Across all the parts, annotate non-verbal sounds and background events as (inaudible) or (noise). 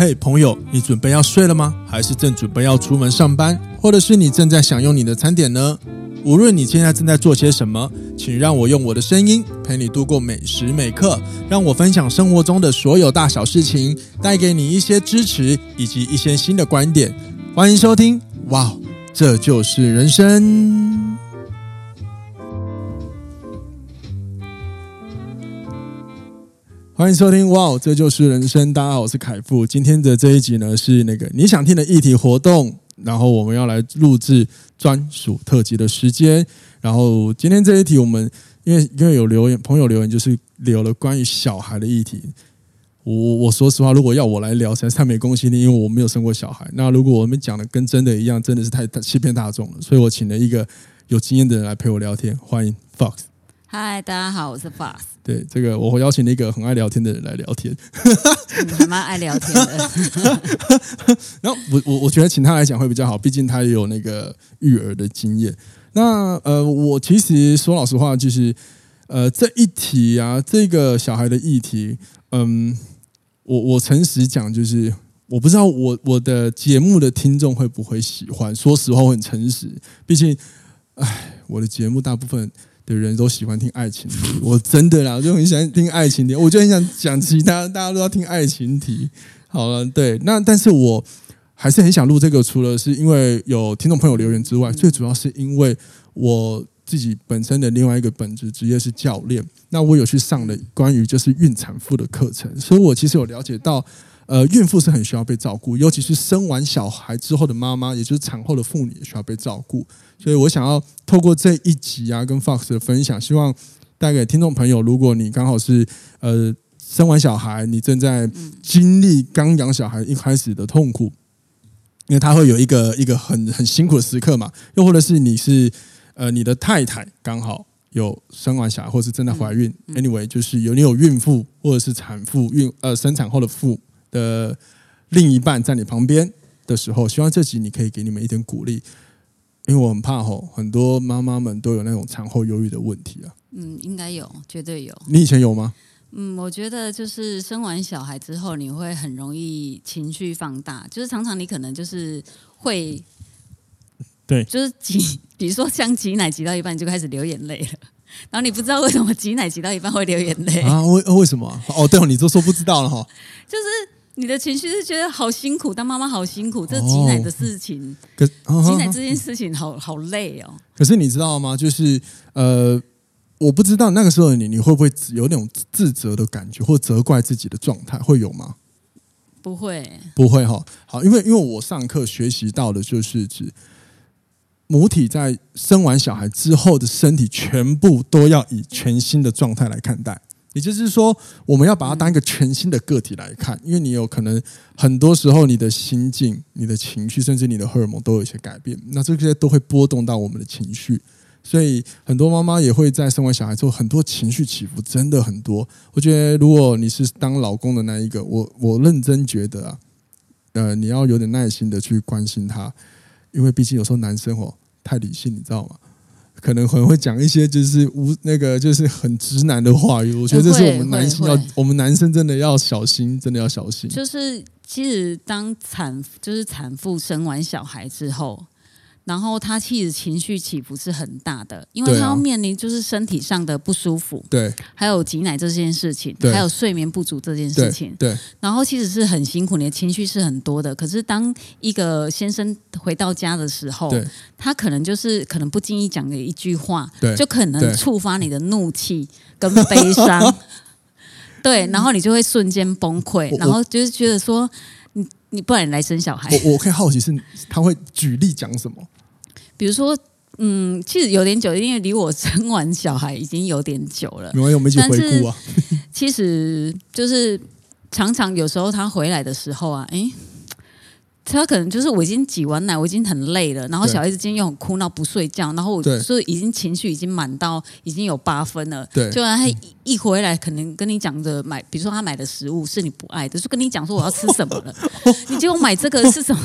嘿，朋友，你准备要睡了吗？还是正准备要出门上班？或者是你正在享用你的餐点呢？无论你现在正在做些什么，请让我用我的声音陪你度过每时每刻，让我分享生活中的所有大小事情，带给你一些支持以及一些新的观点。欢迎收听，哇，这就是人生。欢迎收听，哇哦，这就是人生。大家好，我是凯富。今天的这一集呢，是那个你想听的议题活动，然后我们要来录制专属特辑的时间。然后今天这一题，我们因为因为有留言，朋友留言就是留了关于小孩的议题。我我说实话，如果要我来聊，实在是太没公信力，因为我没有生过小孩。那如果我们讲的跟真的一样，真的是太欺骗大众了。所以我请了一个有经验的人来陪我聊天。欢迎 Fox。嗨，大家好，我是 Fox。对，这个我会邀请了一个很爱聊天的人来聊天，嗯、还蛮爱聊天的。(laughs) 然后我我我觉得请他来讲会比较好，毕竟他也有那个育儿的经验。那呃，我其实说老实话，就是呃这一题啊，这个小孩的议题，嗯，我我诚实讲，就是我不知道我我的节目的听众会不会喜欢。说实话，我很诚实，毕竟，哎，我的节目大部分。的人都喜欢听爱情题，我真的啦，我就很喜欢听爱情题，我就很想讲其他，大家都要听爱情题。好了，对，那但是我还是很想录这个，除了是因为有听众朋友留言之外，最主要是因为我自己本身的另外一个本职职业是教练，那我有去上了关于就是孕产妇的课程，所以我其实有了解到。呃，孕妇是很需要被照顾，尤其是生完小孩之后的妈妈，也就是产后的妇女也需要被照顾。所以我想要透过这一集啊，跟 Fox 的分享，希望带给听众朋友，如果你刚好是呃生完小孩，你正在经历刚养小孩一开始的痛苦，因为他会有一个一个很很辛苦的时刻嘛，又或者是你是呃你的太太刚好有生完小孩，或是正在怀孕，anyway 就是有你有孕妇或者是产妇孕呃生产后的妇。的另一半在你旁边的时候，希望这集你可以给你们一点鼓励，因为我很怕吼，很多妈妈们都有那种产后忧郁的问题啊。嗯，应该有，绝对有。你以前有吗？嗯，我觉得就是生完小孩之后，你会很容易情绪放大，就是常常你可能就是会，对，就是挤，比如说像挤奶挤到一半，就开始流眼泪了。(laughs) 然后你不知道为什么挤奶挤到一半会流眼泪啊？为为什么？哦，对哦，你都说不知道了哈。(laughs) 就是你的情绪是觉得好辛苦，当妈妈好辛苦，这挤奶的事情，可挤奶这件事情好好累哦。可是你知道吗？就是呃，我不知道那个时候的你，你会不会有那种自责的感觉，或责怪自己的状态，会有吗？不会，不会哈。好，因为因为我上课学习到的就是指。母体在生完小孩之后的身体，全部都要以全新的状态来看待。也就是说，我们要把它当一个全新的个体来看，因为你有可能很多时候你的心境、你的情绪，甚至你的荷尔蒙都有一些改变。那这些都会波动到我们的情绪，所以很多妈妈也会在生完小孩之后，很多情绪起伏真的很多。我觉得，如果你是当老公的那一个，我我认真觉得啊，呃，你要有点耐心的去关心他，因为毕竟有时候男生哦。太理性，你知道吗？可能很会讲一些就是无那个就是很直男的话语。我觉得这是我们男性要，我们男生真的要小心，真的要小心。就是其实当产就是产妇生完小孩之后。然后他其实情绪起伏是很大的，因为他要面临就是身体上的不舒服，对，还有挤奶这件事情，对，还有睡眠不足这件事情，对。对，然后其实是很辛苦，你的情绪是很多的。可是当一个先生回到家的时候，他可能就是可能不经意讲的一句话，对，就可能触发你的怒气跟悲伤，(laughs) 对，然后你就会瞬间崩溃，然后就是觉得说。你不然来生小孩？我我可以好奇是他会举例讲什么？比如说，嗯，其实有点久，因为离我生完小孩已经有点久了。没有，我们一起回顾啊。其实就是常常有时候他回来的时候啊，哎。他可能就是我已经挤完奶，我已经很累了，然后小孩子今天又很哭闹不睡觉，然后我就已经情绪已经满到已经有八分了。对，就他一回来，可能跟你讲着买，比如说他买的食物是你不爱的，就跟你讲说我要吃什么了，(laughs) 你结果买这个是什么？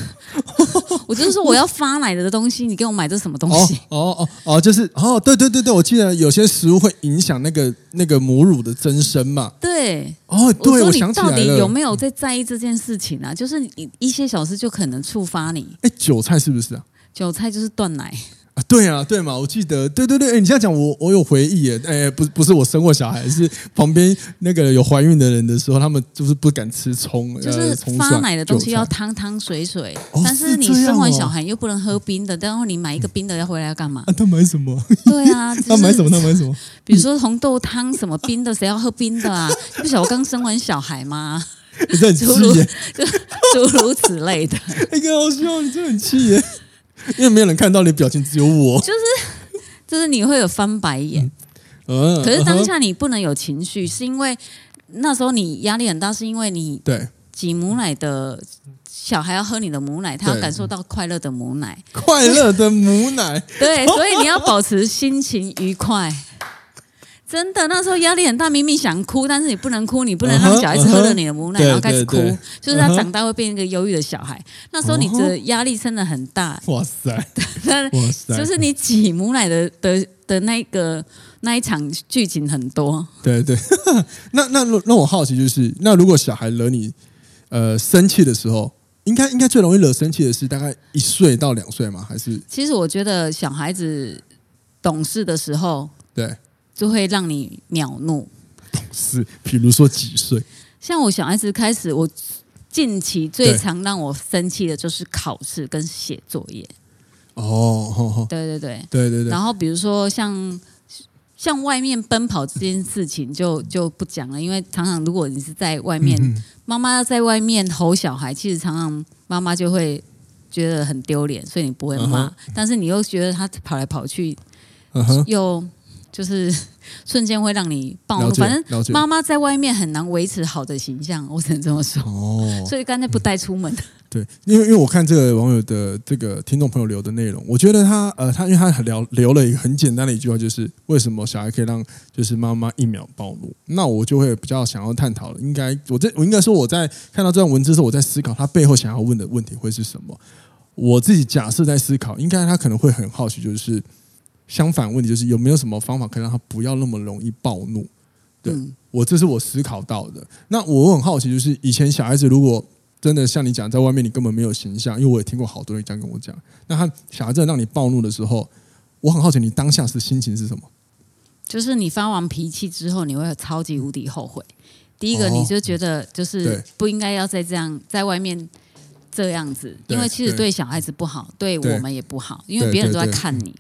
(laughs) 我就是说我要发奶的东西，你给我买这什么东西？哦哦哦，就是哦，对对对对，我记得有些食物会影响那个那个母乳的增生嘛。对，哦，对，我想起来了，到底有没有在在意这件事情啊？就是一些小事就可能触发你。哎，韭菜是不是啊？韭菜就是断奶。啊，对啊，对嘛，我记得，对对对，哎，你这样讲，我我有回忆耶，哎，不不是我生过小孩，是旁边那个有怀孕的人的时候，他们就是不敢吃葱，就是发奶的东西要汤汤水水，哦、但是你生完小孩又不能喝冰的，哦、然后你买一个冰的要回来要干嘛？啊，他买什么？对啊，(laughs) 就是、他买什么？他买什么？(laughs) (laughs) 比如说红豆汤什么冰的，谁要喝冰的啊？不晓得我刚生完小孩吗？(laughs) 你这很气耶，就 (laughs) 诸如此类的。(laughs) 哎，哥好笑，你真的很气耶。因为没有人看到你表情，只有我。就是，就是你会有翻白眼。嗯，可是当下你不能有情绪，是因为那时候你压力很大，是因为你对挤母奶的小孩要喝你的母奶，他要感受到快乐的母奶，快乐的母奶。对，所以你要保持心情愉快。真的，那时候压力很大，明明想哭，但是你不能哭，你不能让小孩子喝了你的母奶，然后开始哭，就是他长大会变一个忧郁的小孩。那时候你的压力真的很大。哇塞！(laughs) 哇塞！就是你挤母奶的的的那个那一场剧情很多。对对，(laughs) 那那那我好奇就是，那如果小孩惹你呃生气的时候，应该应该最容易惹生气的是大概一岁到两岁吗？还是？其实我觉得小孩子懂事的时候，对。就会让你秒怒，是，比如说几岁？像我小孩子开始，我近期最常让我生气的就是考试跟写作业。哦，对对对，对对对。然后比如说像像外面奔跑这件事情就，就就不讲了，因为常常如果你是在外面，嗯、妈妈要在外面吼小孩，其实常常妈妈就会觉得很丢脸，所以你不会骂，uh 但是你又觉得他跑来跑去，uh 又。就是 (laughs) 瞬间会让你暴怒，反正妈妈在外面很难维持好的形象，我只能这么说。哦，(laughs) 所以干脆不带出门。嗯、对，因为因为我看这个网友的这个听众朋友留的内容，我觉得他呃，他因为他聊留了一个很简单的一句话，就是为什么小孩可以让就是妈妈一秒暴怒？那我就会比较想要探讨了。应该我在我应该说我在看到这段文字的时候，我在思考他背后想要问的问题会是什么。我自己假设在思考，应该他可能会很好奇，就是。相反问题就是有没有什么方法可以让他不要那么容易暴怒？对，嗯、我这是我思考到的。那我很好奇，就是以前小孩子如果真的像你讲，在外面你根本没有形象，因为我也听过好多人这样跟我讲。那他小孩子让你暴怒的时候，我很好奇你当下是心情是什么？就是你发完脾气之后，你会超级无敌后悔。第一个，你就觉得就是不应该要再这样在外面这样子，因为其实对小孩子不好，对我们也不好，因为别人都在看你。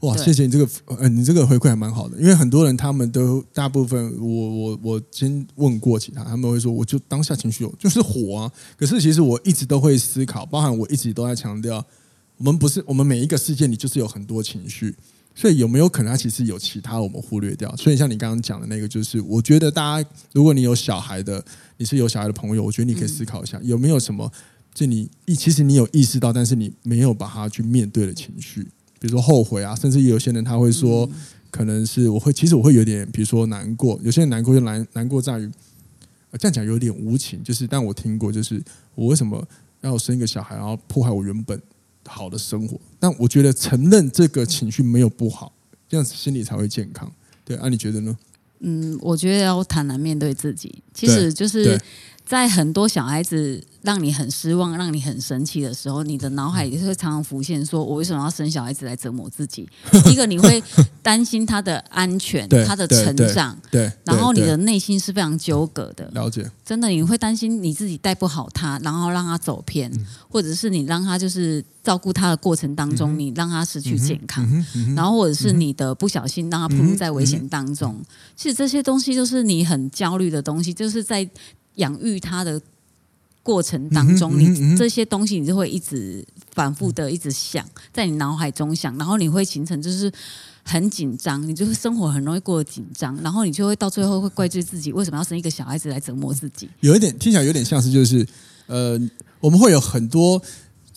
哇，谢谢你这个，呃，你这个回馈还蛮好的，因为很多人他们都大部分，我我我先问过其他，他们会说，我就当下情绪有就是火啊。可是其实我一直都会思考，包含我一直都在强调，我们不是我们每一个事件里就是有很多情绪，所以有没有可能它其实有其他我们忽略掉？所以像你刚刚讲的那个，就是我觉得大家如果你有小孩的，你是有小孩的朋友，我觉得你可以思考一下，有没有什么就你意其实你有意识到，但是你没有把它去面对的情绪。比如说后悔啊，甚至有些人他会说，可能是我会，其实我会有点，比如说难过。有些人难过就难难过在于，这样讲有点无情。就是，但我听过，就是我为什么要生一个小孩，然后破坏我原本好的生活？但我觉得承认这个情绪没有不好，这样子心理才会健康。对，啊，你觉得呢？嗯，我觉得要坦然面对自己，其实就是。在很多小孩子让你很失望、让你很生气的时候，你的脑海里会常常浮现：说我为什么要生小孩子来折磨自己？(laughs) 一个你会担心他的安全、他的成长，对，然后你的内心是非常纠葛的。了解，真的你会担心你自己带不好他，然后让他走偏，或者是你让他就是照顾他的过程当中，你让他失去健康，然后或者是你的不小心让他暴露在危险当中。其实这些东西都是你很焦虑的东西，就是在。养育他的过程当中，你这些东西你就会一直反复的一直想，在你脑海中想，然后你会形成就是很紧张，你就是生活很容易过得紧张，然后你就会到最后会怪罪自己为什么要生一个小孩子来折磨自己。有一点听起来有点像是就是呃，我们会有很多。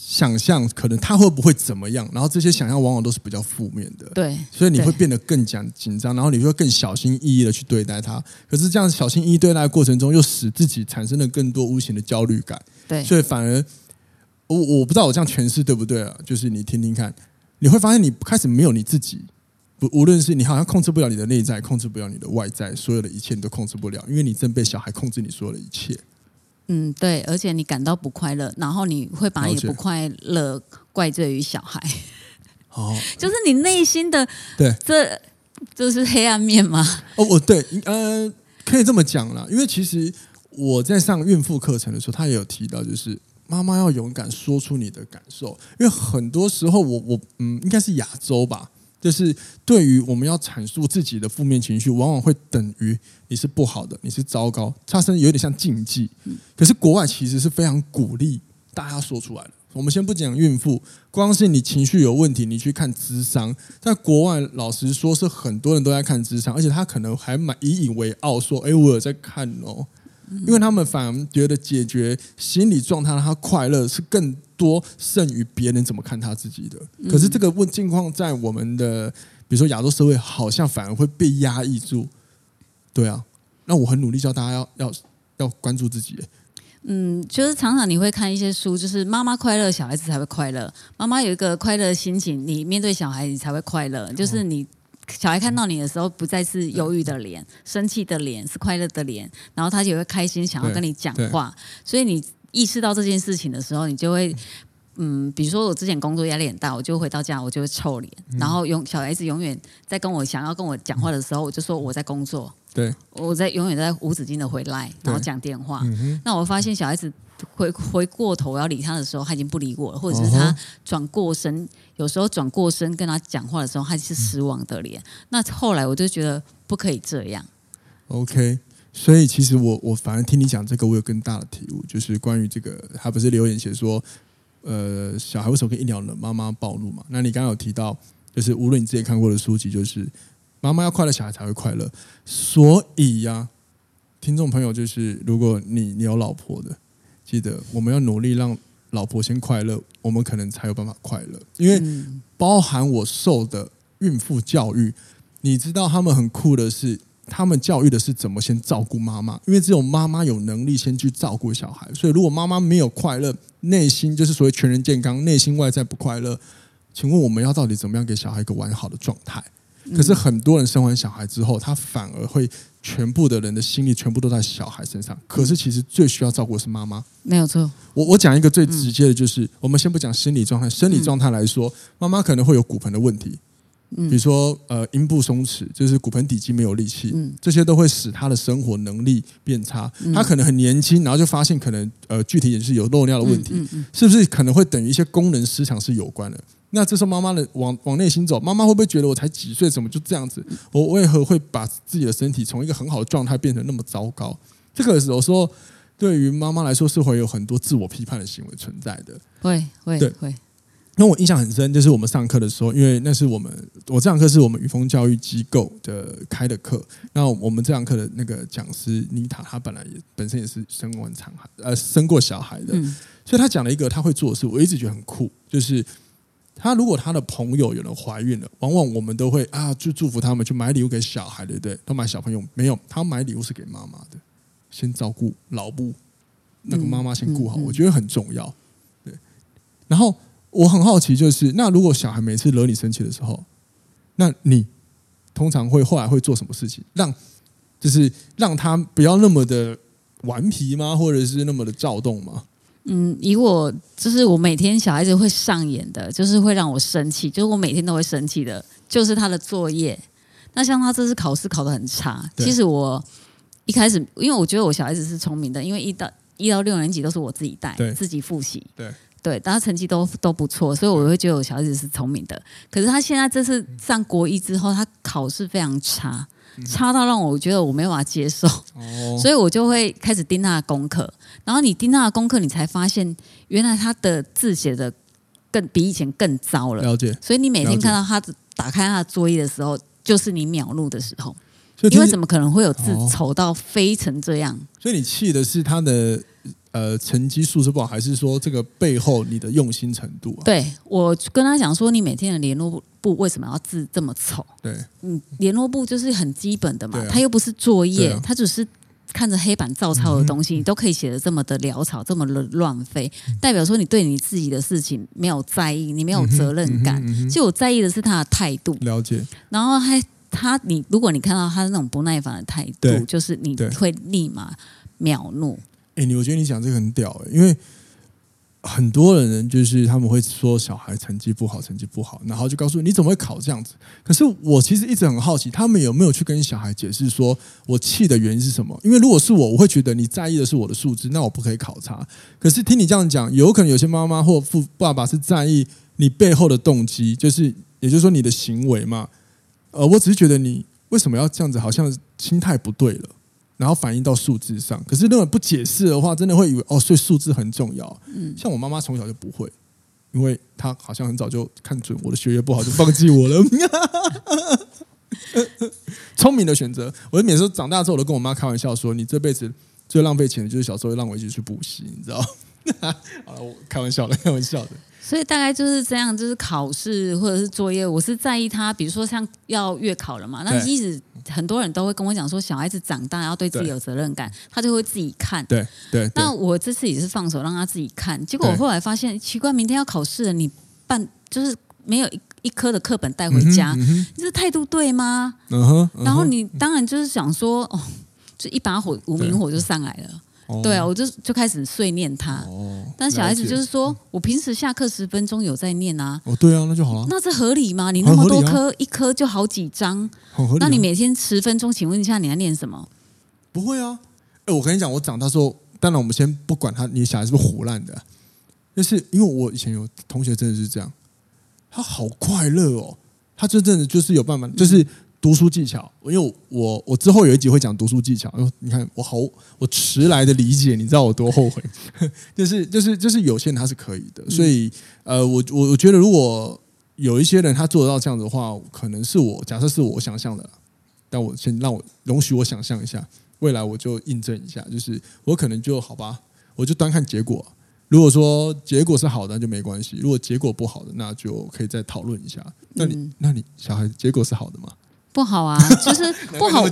想象可能他会不会怎么样，然后这些想象往往都是比较负面的，对，所以你会变得更加紧张，然后你会更小心翼翼的去对待他。可是这样小心翼翼对待的过程中，又使自己产生了更多无形的焦虑感，对，所以反而我我不知道我这样诠释对不对啊？就是你听听看，你会发现你开始没有你自己，不无论是你好像控制不了你的内在，控制不了你的外在，所有的一切你都控制不了，因为你正被小孩控制你所有的一切。嗯，对，而且你感到不快乐，然后你会把你的不快乐怪罪于小孩。哦，(laughs) 就是你内心的对，这就是黑暗面吗？哦，我对，呃，可以这么讲啦，因为其实我在上孕妇课程的时候，他也有提到，就是。妈妈要勇敢说出你的感受，因为很多时候我，我我嗯，应该是亚洲吧，就是对于我们要阐述自己的负面情绪，往往会等于你是不好的，你是糟糕，它甚至有点像禁忌。可是国外其实是非常鼓励大家说出来的。我们先不讲孕妇，光是你情绪有问题，你去看智商，在国外老实说是很多人都在看智商，而且他可能还蛮引以为傲，说：“哎，我有在看哦。”因为他们反而觉得解决心理状态让他快乐是更多胜于别人怎么看他自己的。可是这个问境况在我们的比如说亚洲社会，好像反而会被压抑住。对啊，那我很努力教大家要要要关注自己。嗯，就是常常你会看一些书，就是妈妈快乐，小孩子才会快乐。妈妈有一个快乐的心情，你面对小孩，你才会快乐。就是你。小孩看到你的时候，不再是忧郁的脸、生气的脸，是快乐的脸，然后他就会开心，想要跟你讲话。所以你意识到这件事情的时候，你就会，嗯，比如说我之前工作压力很大，我就回到家，我就会臭脸，然后永小孩子永远在跟我想要跟我讲话的时候，我就说我在工作，对，我在永远在无止境的回来，然后讲电话。那我发现小孩子。回回过头我要理他的时候，他已经不理我了，或者是他转过身，有时候转过身跟他讲话的时候，他是失望的脸。那后来我就觉得不可以这样。OK，所以其实我我反而听你讲这个，我有更大的体悟，就是关于这个，他不是留言写说，呃，小孩为什么可以一秒冷妈妈暴怒嘛？那你刚刚有提到，就是无论你之前看过的书籍，就是妈妈要快乐，小孩才会快乐。所以呀、啊，听众朋友，就是如果你你有老婆的。记得我们要努力让老婆先快乐，我们可能才有办法快乐。因为包含我受的孕妇教育，你知道他们很酷的是，他们教育的是怎么先照顾妈妈。因为只有妈妈有能力先去照顾小孩，所以如果妈妈没有快乐，内心就是所谓全人健康，内心外在不快乐，请问我们要到底怎么样给小孩一个完好的状态？可是很多人生完小孩之后，他反而会。全部的人的心力全部都在小孩身上，可是其实最需要照顾的是妈妈。没有错，我我讲一个最直接的，就是、嗯、我们先不讲心理状态，生理状态来说，妈妈可能会有骨盆的问题，比如说呃阴部松弛，就是骨盆底肌没有力气，这些都会使他的生活能力变差。他可能很年轻，然后就发现可能呃具体也是有漏尿的问题，是不是可能会等于一些功能失常是有关的？那这时候妈妈的往往内心走，妈妈会不会觉得我才几岁，怎么就这样子？我为何会把自己的身体从一个很好的状态变成那么糟糕？这个时候说，对于妈妈来说是会有很多自我批判的行为存在的。会会对会。那我印象很深，就是我们上课的时候，因为那是我们我这堂课是我们语峰教育机构的开的课。那我们这堂课的那个讲师妮塔，她本来也本身也是生完产孩呃生过小孩的，嗯、所以她讲了一个她会做的事，我一直觉得很酷，就是。她如果她的朋友有人怀孕了，往往我们都会啊，就祝福他们，去买礼物给小孩，对不对？都买小朋友没有，她买礼物是给妈妈的，先照顾老母，那个妈妈先顾好，我觉得很重要。对，然后我很好奇，就是那如果小孩每次惹你生气的时候，那你通常会后来会做什么事情，让就是让他不要那么的顽皮吗？或者是那么的躁动吗？嗯，以我就是我每天小孩子会上演的，就是会让我生气，就是我每天都会生气的，就是他的作业。那像他这次考试考得很差，其实我一开始因为我觉得我小孩子是聪明的，因为一到一到六年级都是我自己带，自己复习，对对，但他成绩都都不错，所以我会觉得我小孩子是聪明的。可是他现在这次上国一之后，他考试非常差。差到让我觉得我没办法接受，(laughs) 所以我就会开始盯他的功课。然后你盯他的功课，你才发现原来他的字写的更比以前更糟了。了解。所以你每天看到他打开他的作业的时候，就是你秒怒的时候。因为怎么可能会有字丑到飞成这样？所以你气的是他的。呃，成绩数字不好，还是说这个背后你的用心程度啊？对，我跟他讲说，你每天的联络部为什么要字这么丑？对，嗯，联络部就是很基本的嘛，它又不是作业，它只是看着黑板照抄的东西，你都可以写的这么的潦草，这么的乱飞，代表说你对你自己的事情没有在意，你没有责任感。其实我在意的是他的态度。了解。然后还他，你如果你看到他那种不耐烦的态度，就是你会立马秒怒。你我觉得你讲这个很屌，因为。很多人就是他们会说小孩成绩不好，成绩不好，然后就告诉你，你怎么会考这样子？可是我其实一直很好奇，他们有没有去跟小孩解释说，我气的原因是什么？因为如果是我，我会觉得你在意的是我的素质，那我不可以考察。可是听你这样讲，有可能有些妈妈或父爸爸是在意你背后的动机，就是也就是说你的行为嘛。呃，我只是觉得你为什么要这样子，好像心态不对了。然后反映到数字上，可是如果不解释的话，真的会以为哦，所以数字很重要。嗯，像我妈妈从小就不会，因为她好像很早就看准我的学业不好，就放弃我了。(laughs) 聪明的选择，我就每次长大之后，我都跟我妈开玩笑说：“你这辈子最浪费钱的就是小时候让我一直去补习，你知道？” (laughs) 好了，我开玩笑的，开玩笑的。所以大概就是这样，就是考试或者是作业，我是在意他，比如说像要月考了嘛，那一直很多人都会跟我讲说，小孩子长大要对自己有责任感，他就会自己看。对对。那我这次也是放手让他自己看，结果我后来发现奇怪，明天要考试了，你办就是没有一一科的课本带回家，你这态度对吗？嗯哼。然后你当然就是想说，哦，就一把火无名火就上来了。对啊，我就就开始碎念他。哦，但小孩子就是说，我平时下课十分钟有在念啊。哦，对啊，那就好了。那这合理吗？你那么多科，一科就好几张，那你每天十分钟，请问一下你在念什么？不会啊。哎，我跟你讲，我长大之后，当然我们先不管他，你小孩是不是胡烂的，就是因为我以前有同学真的是这样，他好快乐哦，他真正的就是有办法，就是。读书技巧，因为我我之后有一集会讲读书技巧。你看我好，我迟来的理解，你知道我多后悔？(laughs) 就是就是就是有些人他是可以的，所以呃，我我我觉得如果有一些人他做得到这样子的话，可能是我假设是我想象的，但我先让我容许我想象一下，未来我就印证一下，就是我可能就好吧，我就端看结果。如果说结果是好的，那就没关系；如果结果不好的，那就可以再讨论一下。那你那你小孩结果是好的吗？不好啊，(laughs) 就是不好，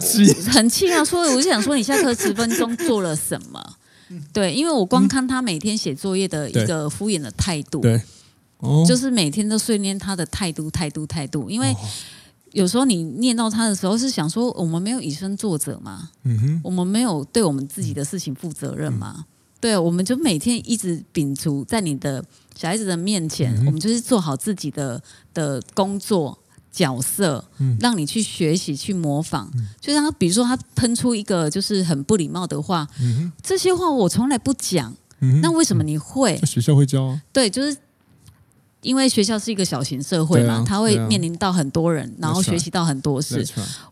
很气啊！所以我就想说，你下课十分钟做了什么？对，因为我光看他每天写作业的一个敷衍的态度，对，就是每天都训练他的态度，态度，态度。因为有时候你念到他的时候，是想说，我们没有以身作则嘛，嗯哼，我们没有对我们自己的事情负责任嘛，对，我们就每天一直摒除在你的小孩子的面前，我们就是做好自己的的工作。角色，让你去学习、去模仿，嗯、就像他，比如说他喷出一个就是很不礼貌的话，嗯、这些话我从来不讲，嗯、那为什么你会？学校会教啊？对，就是因为学校是一个小型社会嘛，啊、他会面临到很多人，啊、然后学习到很多事。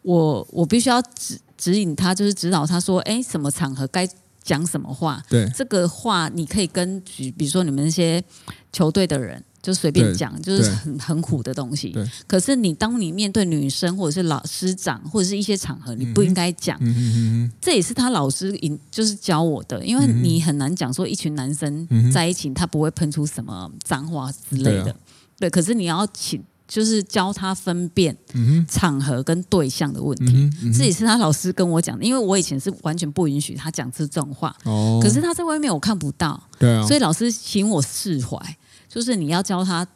我我必须要指指引他，就是指导他说，哎，什么场合该讲什么话？对，这个话你可以跟比比如说你们那些球队的人。就随便讲，就是很很苦的东西。可是你当你面对女生或者是老师长或者是一些场合，你不应该讲。嗯嗯、这也是他老师引就是教我的，因为你很难讲说一群男生在一起，他不会喷出什么脏话之类的。对，啊、对，可是你要请就是教他分辨场合跟对象的问题。嗯嗯、这也是他老师跟我讲的，因为我以前是完全不允许他讲这种话。哦。可是他在外面我看不到。对啊。所以老师请我释怀。就是你要教他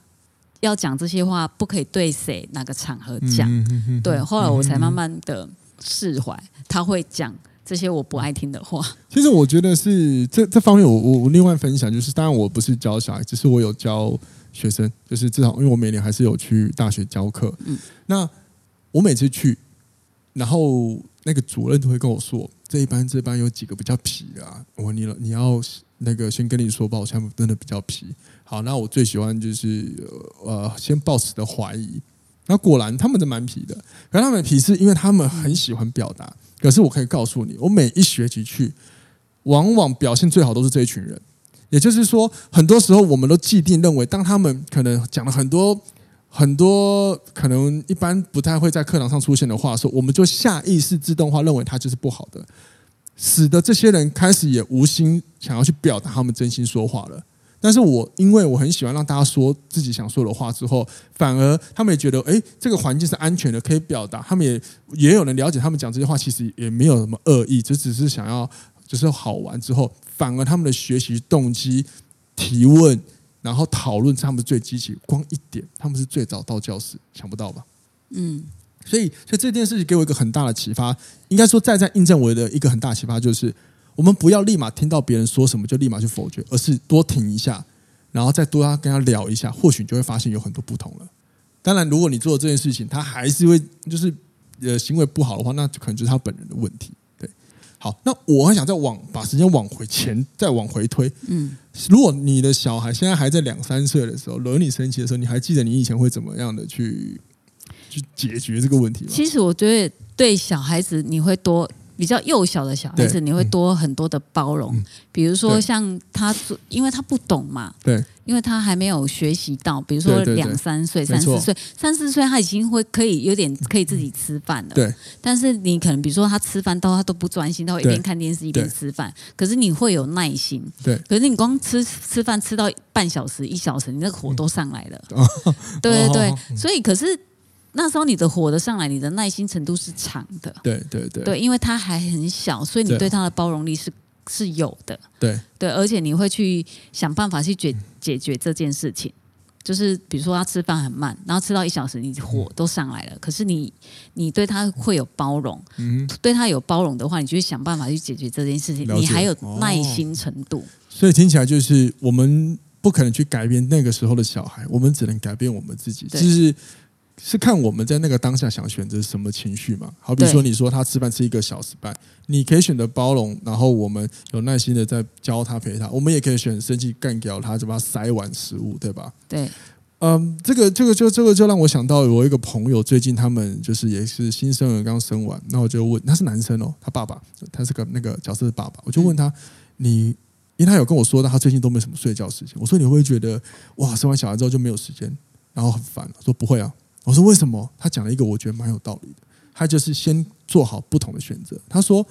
要讲这些话，不可以对谁哪个场合讲。对，后来我才慢慢的释怀，他会讲这些我不爱听的话。其实我觉得是这这方面我，我我另外分享就是，当然我不是教小孩，只是我有教学生，就是至少因为我每年还是有去大学教课。嗯，那我每次去，然后那个主任都会跟我说，这一班这班有几个比较皮的啊，我你你要那个先跟你说吧，我他们真的比较皮。好，那我最喜欢就是呃，先抱持的怀疑。那果然他们都蛮皮的，可是他们皮是因为他们很喜欢表达。可是我可以告诉你，我每一学期去，往往表现最好都是这一群人。也就是说，很多时候我们都既定认为，当他们可能讲了很多很多可能一般不太会在课堂上出现的话说，我们就下意识自动化认为他就是不好的，使得这些人开始也无心想要去表达他们真心说话了。但是我因为我很喜欢让大家说自己想说的话之后，反而他们也觉得，哎，这个环境是安全的，可以表达。他们也也有人了解，他们讲这些话其实也没有什么恶意，就只是想要就是好玩。之后反而他们的学习动机、提问，然后讨论，他们最积极。光一点，他们是最早到教室，想不到吧？嗯。所以，所以这件事情给我一个很大的启发。应该说，再再印证我的一个很大启发，就是我们不要立马听到别人说什么就立马去否决，而是多停一下，然后再多要跟他聊一下，或许你就会发现有很多不同了。当然，如果你做这件事情，他还是会就是呃行为不好的话，那可能就是他本人的问题。对，好，那我还想再往把时间往回前再往回推。嗯，如果你的小孩现在还在两三岁的时候惹你生气的时候，你还记得你以前会怎么样的去？去解决这个问题吗。其实我觉得对小孩子，你会多比较幼小的小孩子，你会多很多的包容。嗯、比如说像他，因为他不懂嘛，对，因为他还没有学习到。比如说两三岁、三四岁、三四岁，他已经会可以有点可以自己吃饭了。对。但是你可能比如说他吃饭到他都不专心，他会一边看电视一边吃饭。可是你会有耐心。对。可是你光吃吃饭吃到半小时、一小时，你那个火都上来了。(laughs) 嗯、对对对。所以可是。那时候你的火的上来，你的耐心程度是长的。对对对，对，因为他还很小，所以你对他的包容力是是有的。对对，而且你会去想办法去解解决这件事情。就是比如说他吃饭很慢，然后吃到一小时，你火都上来了。可是你你对他会有包容，嗯，对他有包容的话，你就会想办法去解决这件事情。你还有耐心程度。所以听起来就是我们不可能去改变那个时候的小孩，我们只能改变我们自己。就是。是看我们在那个当下想选择什么情绪嘛？好比说，你说他吃饭吃一个小时半，你可以选择包容，然后我们有耐心的在教他陪他。我们也可以选生气干掉他，就把他塞完食物，对吧？对。嗯，这个这个就这个就让我想到我一个朋友，最近他们就是也是新生儿刚生完，那我就问他是男生哦，他爸爸，他是个那个角色的爸爸，我就问他，嗯、你因为他有跟我说，他最近都没什么睡觉时间。我说你会觉得哇，生完小孩之后就没有时间，然后很烦？他说不会啊。我说为什么？他讲了一个我觉得蛮有道理的。他就是先做好不同的选择。他说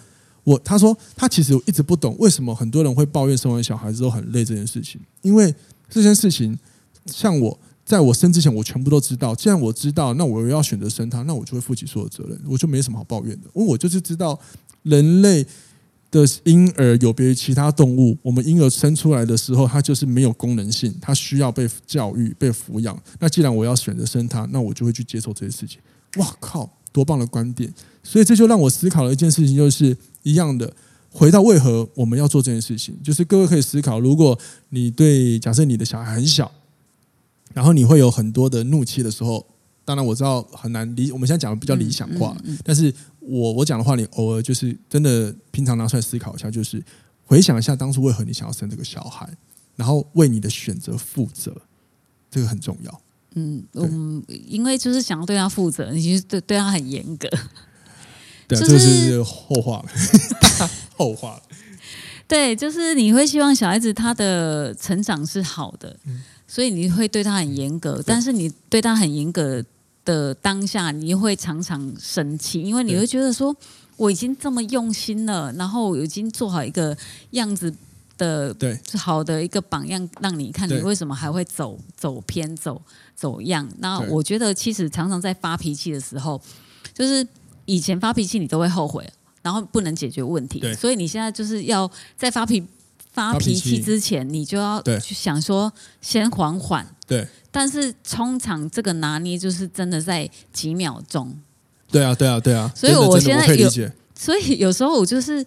我，他说他其实一直不懂为什么很多人会抱怨生完小孩之后很累这件事情。因为这件事情，像我在我生之前，我全部都知道。既然我知道，那我要选择生他，那我就会负起所有责任，我就没什么好抱怨的。因为我就是知道人类。的婴儿有别于其他动物，我们婴儿生出来的时候，他就是没有功能性，他需要被教育、被抚养。那既然我要选择生他，那我就会去接受这些事情。哇靠，多棒的观点！所以这就让我思考了一件事情，就是一样的，回到为何我们要做这件事情，就是各位可以思考，如果你对假设你的小孩很小，然后你会有很多的怒气的时候，当然我知道很难理，我们现在讲的比较理想化，嗯嗯嗯、但是。我我讲的话，你偶尔就是真的，平常拿出来思考一下，就是回想一下当初为何你想要生这个小孩，然后为你的选择负责，这个很重要。嗯嗯，因为就是想要对他负责，你其实对对他很严格。对，这是后话了，(laughs) 后话了。对，就是你会希望小孩子他的成长是好的，所以你会对他很严格，但是你对他很严格。的当下，你会常常生气，因为你会觉得说，我已经这么用心了，然后我已经做好一个样子的，对，好的一个榜样让你看，你为什么还会走走偏、走走样？那我觉得，其实常常在发脾气的时候，就是以前发脾气你都会后悔，然后不能解决问题，所以你现在就是要在发脾发脾气之前，你就要去想说，先缓缓，对。但是通常这个拿捏就是真的在几秒钟。对啊，对啊，对啊。所以我现在有，所以有时候我就是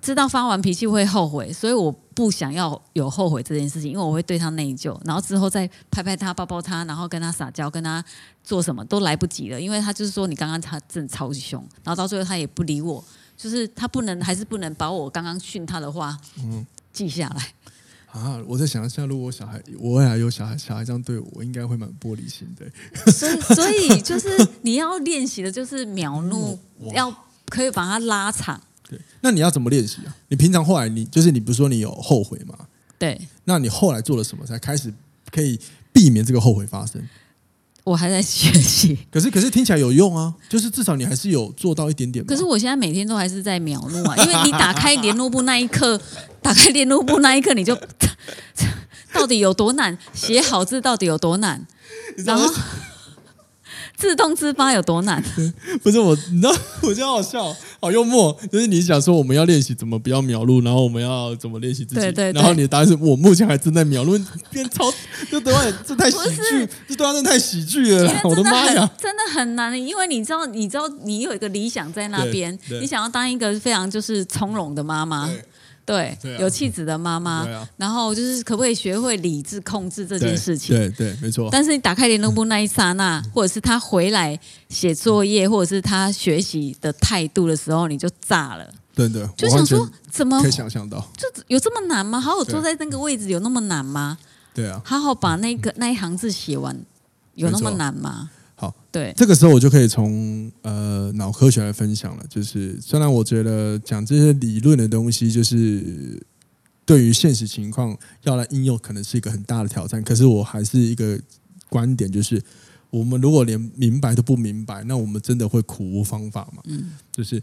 知道发完脾气会后悔，所以我不想要有后悔这件事情，因为我会对他内疚，然后之后再拍拍他、抱抱他，然后跟他撒娇，跟他做什么都来不及了，因为他就是说你刚刚他真的超级凶，然后到最后他也不理我，就是他不能还是不能把我刚刚训他的话嗯记下来。啊！我在想，一下如果我小孩，我未来有小孩，小孩这样对我，我应该会蛮玻璃心的。所以，所以就是你要练习的，就是秒怒，(laughs) 要可以把它拉长。对，那你要怎么练习啊？你平常后来，你就是你不是说你有后悔吗？对。那你后来做了什么，才开始可以避免这个后悔发生？我还在学习，(laughs) 可是可是听起来有用啊，就是至少你还是有做到一点点。可是我现在每天都还是在秒录啊，因为你打开联络簿那一刻，(laughs) 打开联络簿那一刻，你就 (laughs) 到底有多难？写好字到底有多难？然后。自动自发有多难？不是我，你知道，我觉得好笑，好幽默。就是你想说我们要练习怎么不要秒录，然后我们要怎么练习自己？对对对，然后你的答案是我目前还正在秒录，变超，(laughs) 这对话这太喜剧，这对话真的太喜剧了，我的妈呀，真的很难，因为你知道，你知道，你有一个理想在那边，你想要当一个非常就是从容的妈妈。对，对啊、有气质的妈妈，啊、然后就是可不可以学会理智控制这件事情？对对，对，没错。但是你打开联络簿那一刹那，嗯、或者是他回来写作业，或者是他学习的态度的时候，你就炸了。对对，就想说怎么可以想象到，就有这么难吗？好好坐在那个位置有那么难吗？对啊，好好把那个那一行字写完，有那么难吗？好，对，这个时候我就可以从呃脑科学来分享了。就是虽然我觉得讲这些理论的东西，就是对于现实情况要来应用，可能是一个很大的挑战。可是我还是一个观点，就是我们如果连明白都不明白，那我们真的会苦无方法嘛？嗯，就是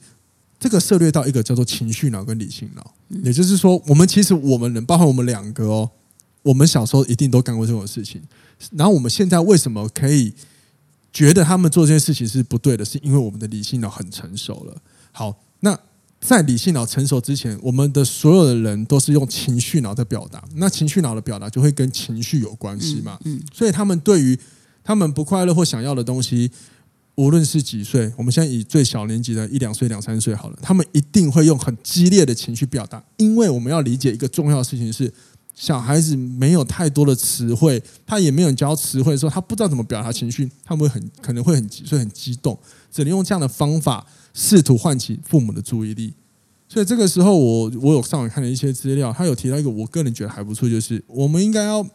这个涉略到一个叫做情绪脑跟理性脑，也就是说，我们其实我们人，包括我们两个哦，我们小时候一定都干过这种事情。然后我们现在为什么可以？觉得他们做这件事情是不对的，是因为我们的理性脑很成熟了。好，那在理性脑成熟之前，我们的所有的人都是用情绪脑在表达。那情绪脑的表达就会跟情绪有关系嘛？嗯，所以他们对于他们不快乐或想要的东西，无论是几岁，我们现在以最小年纪的一两岁、两三岁好了，他们一定会用很激烈的情绪表达，因为我们要理解一个重要的事情是。小孩子没有太多的词汇，他也没有教词汇的时候，他不知道怎么表达情绪，他们会很可能会很，所以很激动，只能用这样的方法试图唤起父母的注意力。所以这个时候我，我有上网看了一些资料，他有提到一个我个人觉得还不错，就是我们应该要，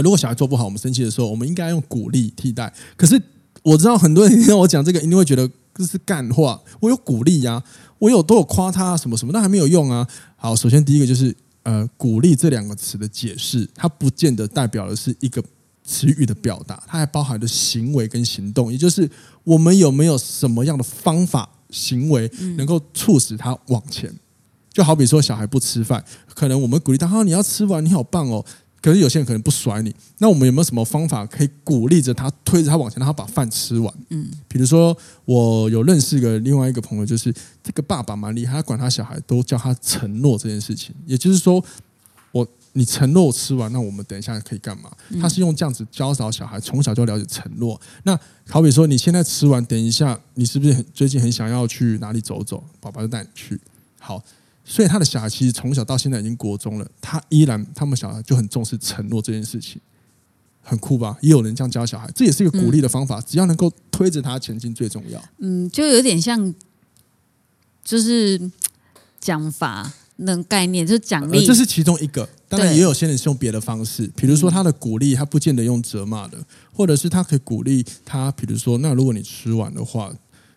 如果小孩做不好，我们生气的时候，我们应该用鼓励替代。可是我知道很多人听我讲这个，一定会觉得这是干话。我有鼓励呀，我有都有夸他什么什么，那还没有用啊。好，首先第一个就是。呃，鼓励这两个词的解释，它不见得代表的是一个词语的表达，它还包含着行为跟行动，也就是我们有没有什么样的方法、行为能够促使他往前。就好比说，小孩不吃饭，可能我们鼓励他：“哈，你要吃完，你好棒哦。”可是有些人可能不甩你，那我们有没有什么方法可以鼓励着他，推着他往前，让他把饭吃完？嗯，比如说我有认识个另外一个朋友，就是这个爸爸蛮厉害，他管他小孩都叫他承诺这件事情。也就是说，我你承诺我吃完，那我们等一下可以干嘛？他是用这样子教导小孩，从小就了解承诺。那好比说，你现在吃完，等一下你是不是很最近很想要去哪里走走？爸爸就带你去。好。所以他的小孩其实从小到现在已经国中了，他依然他们小孩就很重视承诺这件事情，很酷吧？也有人这样教小孩，这也是一个鼓励的方法，嗯、只要能够推着他前进最重要。嗯，就有点像，就是讲法那概念，就是奖励、呃，这是其中一个。当然也有些人是用别的方式，比如说他的鼓励，他不见得用责骂的，或者是他可以鼓励他，比如说，那如果你吃完的话，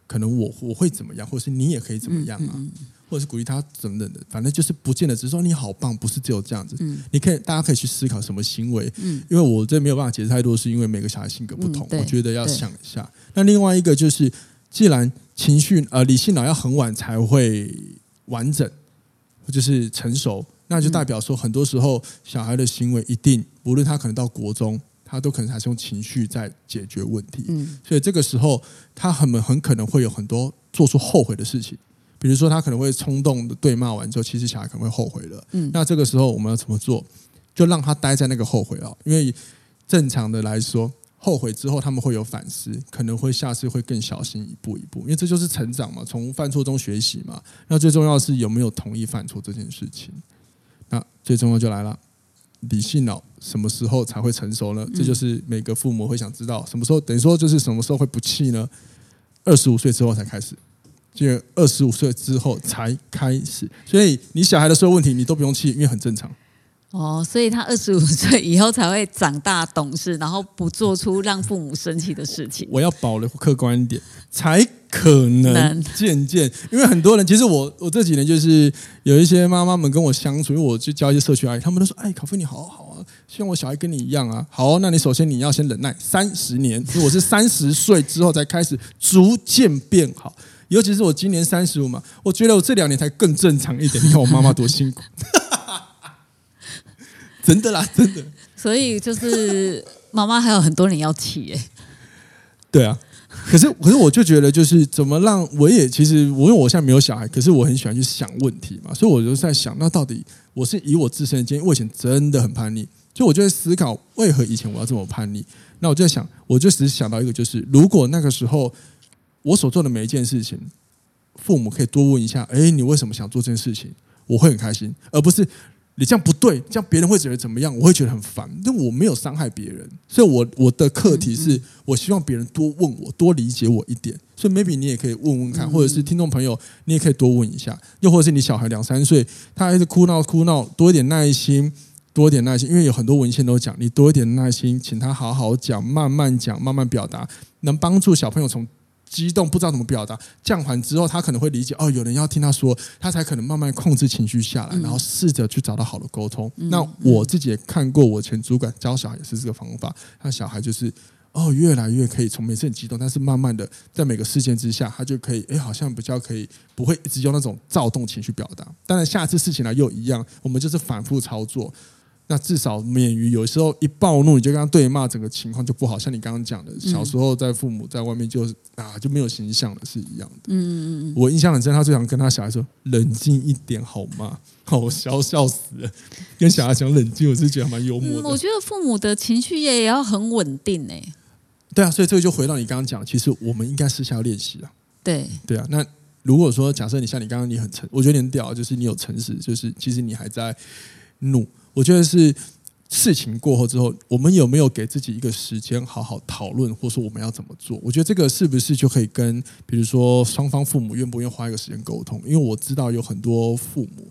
可能我我会怎么样，或是你也可以怎么样啊？嗯嗯嗯或者是鼓励他等等的，反正就是不见得只是说你好棒，不是只有这样子。嗯，你可以，大家可以去思考什么行为。嗯，因为我这没有办法解释太多，是因为每个小孩性格不同，嗯、我觉得要想一下。那另外一个就是，既然情绪呃理性脑要很晚才会完整，就是成熟，那就代表说很多时候小孩的行为一定，无论他可能到国中，他都可能还是用情绪在解决问题。嗯，所以这个时候他很很可能会有很多做出后悔的事情。比如说，他可能会冲动的对骂完之后，其实小孩可能会后悔了。嗯，那这个时候我们要怎么做？就让他待在那个后悔啊，因为正常的来说，后悔之后他们会有反思，可能会下次会更小心，一步一步，因为这就是成长嘛，从犯错中学习嘛。那最重要的是有没有同意犯错这件事情。那最重要就来了，理性脑什么时候才会成熟呢？这就是每个父母会想知道，什么时候等于说就是什么时候会不气呢？二十五岁之后才开始。就二十五岁之后才开始，所以你小孩的所有问题你都不用气，因为很正常。哦，所以他二十五岁以后才会长大懂事，然后不做出让父母生气的事情。我要保留客观一点，才可能渐渐。因为很多人，其实我我这几年就是有一些妈妈们跟我相处，因为我去教一些社区阿姨，他们都说：“哎，卡菲你好好啊，希望我小孩跟你一样啊。”好，那你首先你要先忍耐三十年，因为我是三十岁之后才开始逐渐变好。尤其是我今年三十五嘛，我觉得我这两年才更正常一点。你看我妈妈多辛苦，(laughs) 真的啦，真的。所以就是妈妈还有很多人要气耶。对啊，可是可是我就觉得，就是怎么让我也其实我因为我现在没有小孩，可是我很喜欢去想问题嘛，所以我就在想，那到底我是以我自身的经验，我以前真的很叛逆，就我就在思考为何以前我要这么叛逆。那我就在想，我就只是想到一个，就是如果那个时候我所做的每一件事情，父母可以多问一下，哎，你为什么想做这件事情？我会很开心，而不是。你这样不对，这样别人会觉得怎么样？我会觉得很烦。但我没有伤害别人，所以我我的课题是我希望别人多问我，多理解我一点。所以 maybe 你也可以问问看，或者是听众朋友，你也可以多问一下。又或者是你小孩两三岁，他还是哭闹哭闹，多一点耐心，多一点耐心。因为有很多文献都讲，你多一点耐心，请他好好讲，慢慢讲，慢慢表达，能帮助小朋友从。激动不知道怎么表达，降缓之后，他可能会理解哦，有人要听他说，他才可能慢慢控制情绪下来，然后试着去找到好的沟通。嗯、那我自己也看过，我前主管教小孩也是这个方法，那小孩就是哦，越来越可以从每次很激动，但是慢慢的在每个事件之下，他就可以哎，好像比较可以不会一直用那种躁动情绪表达。当然，下次事情来又一样，我们就是反复操作。那至少免于有时候一暴怒你就跟他对骂，整个情况就不好。像你刚刚讲的，小时候在父母在外面就是啊就没有形象了，是一样的。嗯嗯嗯。我印象很深，他最常跟他小孩说：“冷静一点好吗？” (laughs) 好，我笑笑死了。(laughs) 跟小孩讲冷静，我是觉得蛮幽默的。我觉得父母的情绪也要很稳定诶。对啊，所以这个就回到你刚刚讲，其实我们应该私下练习啊。对对啊。那如果说假设你像你刚刚你很诚，我觉得你很屌，就是你有诚实，就是其实你还在怒。我觉得是事情过后之后，我们有没有给自己一个时间好好讨论，或者说我们要怎么做？我觉得这个是不是就可以跟，比如说双方父母愿不愿意花一个时间沟通？因为我知道有很多父母，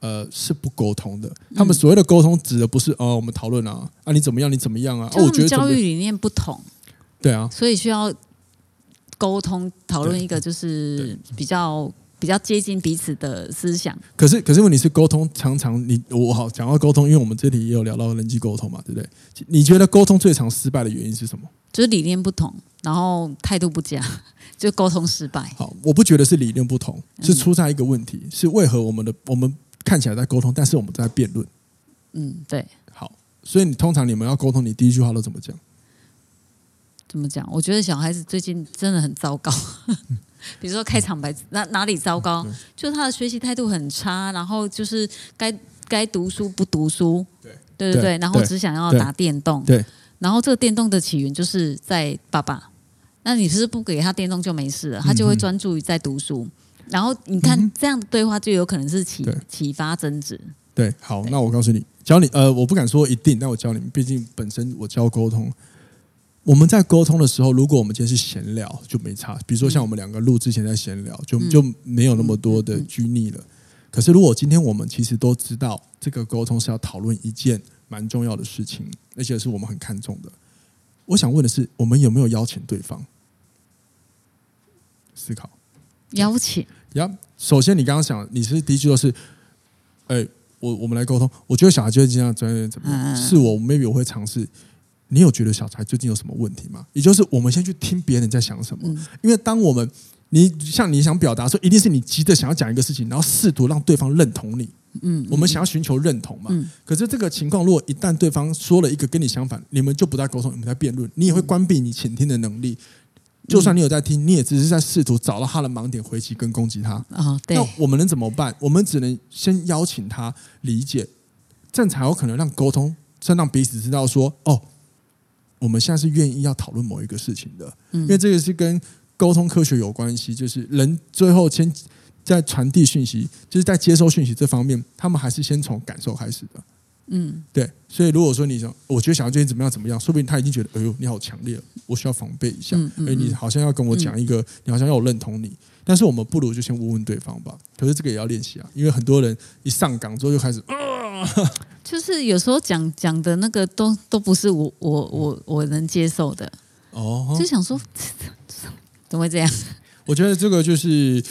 呃，是不沟通的。他们所谓的沟通，指的不是哦，我们讨论啊，啊，你怎么样？你怎么样啊？哦，我觉得教育理念不同，对啊，所以需要沟通讨论一个就是比较。比较接近彼此的思想，可是可是问题是沟通常常你我好讲到沟通，因为我们这里也有聊到人际沟通嘛，对不对？你觉得沟通最常失败的原因是什么？就是理念不同，然后态度不佳，(laughs) 就沟通失败。好，我不觉得是理念不同，是出在一个问题，嗯、是为何我们的我们看起来在沟通，但是我们在辩论。嗯，对。好，所以你通常你们要沟通，你第一句话都怎么讲？怎么讲？我觉得小孩子最近真的很糟糕。(laughs) 比如说开场白，哪哪里糟糕？就是他的学习态度很差，然后就是该该读书不读书，对对对对，然后只想要打电动，对。然后这个电动的起源就是在爸爸，那你是不是不给他电动就没事了，他就会专注于在读书。然后你看这样的对话就有可能是启启发争执。对，好，那我告诉你，教你呃，我不敢说一定，但我教你，毕竟本身我教沟通。我们在沟通的时候，如果我们今天是闲聊，就没差。比如说像我们两个录之前在闲聊，就就没有那么多的拘泥了。可是如果今天我们其实都知道，这个沟通是要讨论一件蛮重要的事情，而且是我们很看重的。我想问的是，我们有没有邀请对方？思考邀请呀。首先，你刚刚想，你是第一句都是，哎，我我们来沟通。我觉得小孩就会这样专业怎么样？是我 maybe 我会尝试。你有觉得小孩最近有什么问题吗？也就是我们先去听别人在想什么，因为当我们你像你想表达说，一定是你急着想要讲一个事情，然后试图让对方认同你。嗯，我们想要寻求认同嘛。可是这个情况，如果一旦对方说了一个跟你相反，你们就不再沟通，你们在辩论，你也会关闭你倾听的能力。就算你有在听，你也只是在试图找到他的盲点，回击跟攻击他。啊，对。那我们能怎么办？我们只能先邀请他理解，这样才有可能让沟通，先让彼此知道说，哦。我们现在是愿意要讨论某一个事情的，因为这个是跟沟通科学有关系。就是人最后先在传递讯息，就是在接收讯息这方面，他们还是先从感受开始的。嗯，对。所以如果说你想，我觉得想要最近怎么样怎么样，说不定他已经觉得，哎呦，你好强烈，我需要防备一下。哎，你好像要跟我讲一个，你好像要我认同你。但是我们不如就先问问对方吧。可是这个也要练习啊，因为很多人一上岗之后就开始。(laughs) 就是有时候讲讲的那个都都不是我我我我能接受的哦，就想说 (laughs) 怎么会这样？我觉得这个就是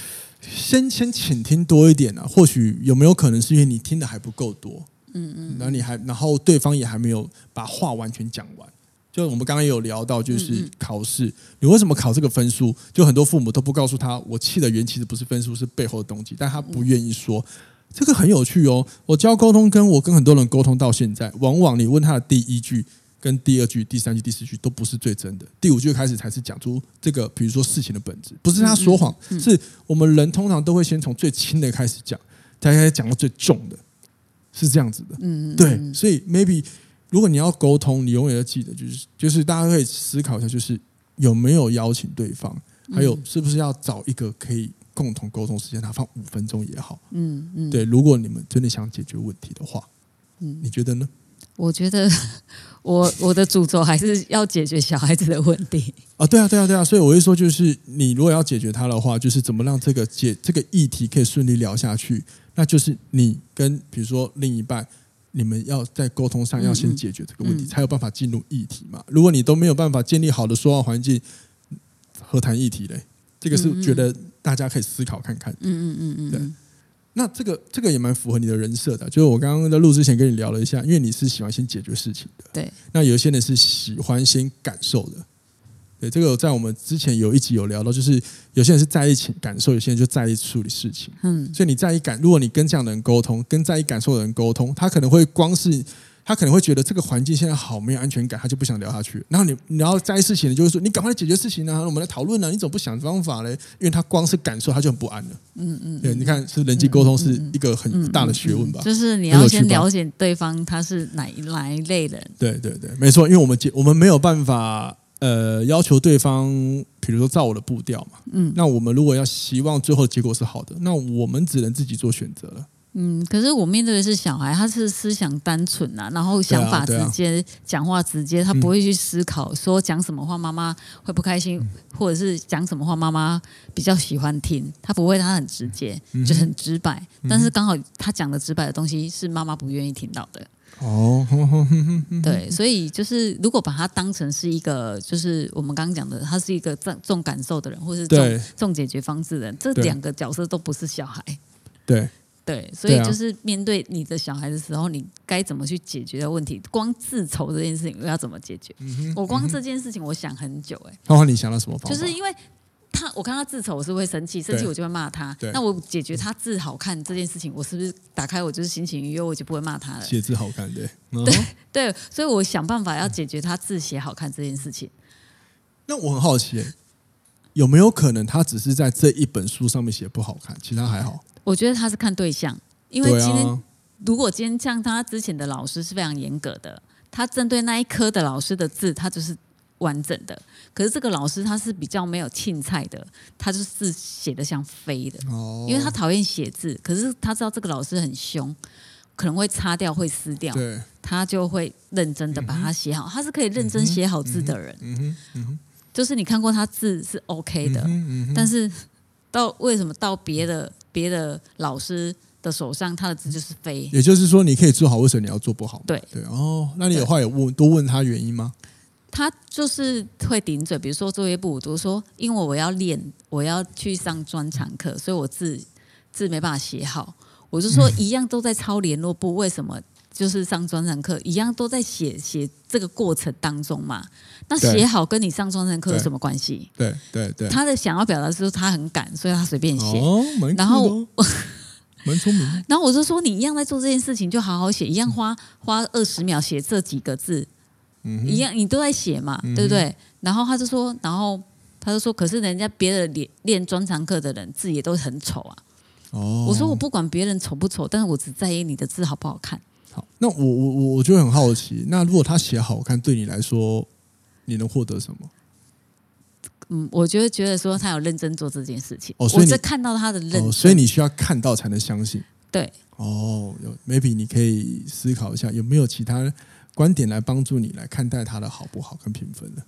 先先倾听多一点啊，或许有没有可能是因为你听的还不够多，嗯嗯，然后你还然后对方也还没有把话完全讲完。就我们刚刚也有聊到，就是考试，你为什么考这个分数？就很多父母都不告诉他，我气的源其实不是分数，是背后的动机，但他不愿意说。这个很有趣哦。我教沟通，跟我跟很多人沟通到现在，往往你问他的第一句、跟第二句、第三句、第四句都不是最真的，第五句开始才是讲出这个，比如说事情的本质，不是他说谎，是我们人通常都会先从最轻的开始讲，才开始讲到最重的，是这样子的。嗯，对，所以 maybe 如果你要沟通，你永远要记得，就是就是大家可以思考一下，就是有没有邀请对方，还有是不是要找一个可以。共同沟通时间，哪怕五分钟也好。嗯嗯，对，如果你们真的想解决问题的话，嗯，你觉得呢？我觉得 (laughs) 我我的主轴还是要解决小孩子的问题啊。对啊，对啊，对啊。所以我会说，就是你如果要解决他的话，就是怎么让这个解这个议题可以顺利聊下去，那就是你跟比如说另一半，你们要在沟通上要先解决这个问题，嗯嗯，才有办法进入议题嘛。如果你都没有办法建立好的说话环境，何谈议题嘞？这个是觉得。大家可以思考看看，嗯嗯嗯嗯，对，那这个这个也蛮符合你的人设的，就是我刚刚在录之前跟你聊了一下，因为你是喜欢先解决事情的，对，那有些人是喜欢先感受的，对，这个在我们之前有一集有聊到，就是有些人是在意情感受，有些人就在意处理事情，嗯，所以你在意感，如果你跟这样的人沟通，跟在意感受的人沟通，他可能会光是。他可能会觉得这个环境现在好没有安全感，他就不想聊下去。然后你，然后在意事情，你就是说：“你赶快解决事情啊！我们来讨论呢。你怎么不想方法嘞？”因为他光是感受，他就很不安了。嗯嗯，对，你看，是人际沟通是一个很大的学问吧？就是你要先了解对方他是哪哪一类人。对对对，没错，因为我们我们没有办法呃要求对方，比如说照我的步调嘛。嗯，那我们如果要希望最后结果是好的，那我们只能自己做选择了。嗯，可是我面对的是小孩，他是思想单纯呐，然后想法直接，讲话直接，他不会去思考说讲什么话妈妈会不开心，或者是讲什么话妈妈比较喜欢听，他不会，他很直接，就很直白。但是刚好他讲的直白的东西是妈妈不愿意听到的。哦，对，所以就是如果把他当成是一个，就是我们刚刚讲的，他是一个重重感受的人，或是重重解决方式的人，这两个角色都不是小孩。对。(laughs) 对，所以就是面对你的小孩的时候，你该怎么去解决的问题？光自筹这件事情，我要怎么解决？嗯，我光这件事情，我想很久哎。包括你想到什么方法？就是因为他，我看他字丑，我是会生气，生气我就会骂他。那我解决他字好看这件事情，我是不是打开我就是心情愉悦，我就不会骂他了？写字好看，对，(laughs) 对对，所以我想办法要解决他字写好看这件事情。那我很好奇，有没有可能他只是在这一本书上面写不好看，其他还好？我觉得他是看对象，因为今天如果今天像他之前的老师是非常严格的，他针对那一科的老师的字，他就是完整的。可是这个老师他是比较没有青菜的，他就是字写的像飞的。哦，因为他讨厌写字，可是他知道这个老师很凶，可能会擦掉、会撕掉，对，他就会认真的把它写好。他是可以认真写好字的人。嗯哼，就是你看过他字是 OK 的，但是到为什么到别的？别的老师的手上，他的字就是飞。也就是说，你可以做好，为什么你要做不好？对对哦，那你有话有问，多问他原因吗？他就是会顶嘴，比如说作业簿，都说因为我要练，我要去上专场课，所以我字字没办法写好。我就说一样都在抄联络簿，为什么就是上专场课一样都在写写这个过程当中嘛？那写好跟你上专场课有什么关系？对对对，他的想要表达是说他很赶，所以他随便写。哦，然后 (laughs) 蛮聪明。(laughs) 然后我就说你一样在做这件事情，就好好写，一样花花二十秒写这几个字，嗯，一样你都在写嘛，对不对？然后他就说，然后他就说，可是人家别的练练专长课的人字也都很丑啊。哦，我说我不管别人丑不丑，但是我只在意你的字好不好看。好，那我我我我就很好奇，那如果他写好看，对你来说？你能获得什么？嗯，我觉得觉得说他有认真做这件事情，哦，所以你看到他的认真，哦，所以你需要看到才能相信。对，哦，有 maybe 你可以思考一下，有没有其他观点来帮助你来看待他的好不好跟评分的？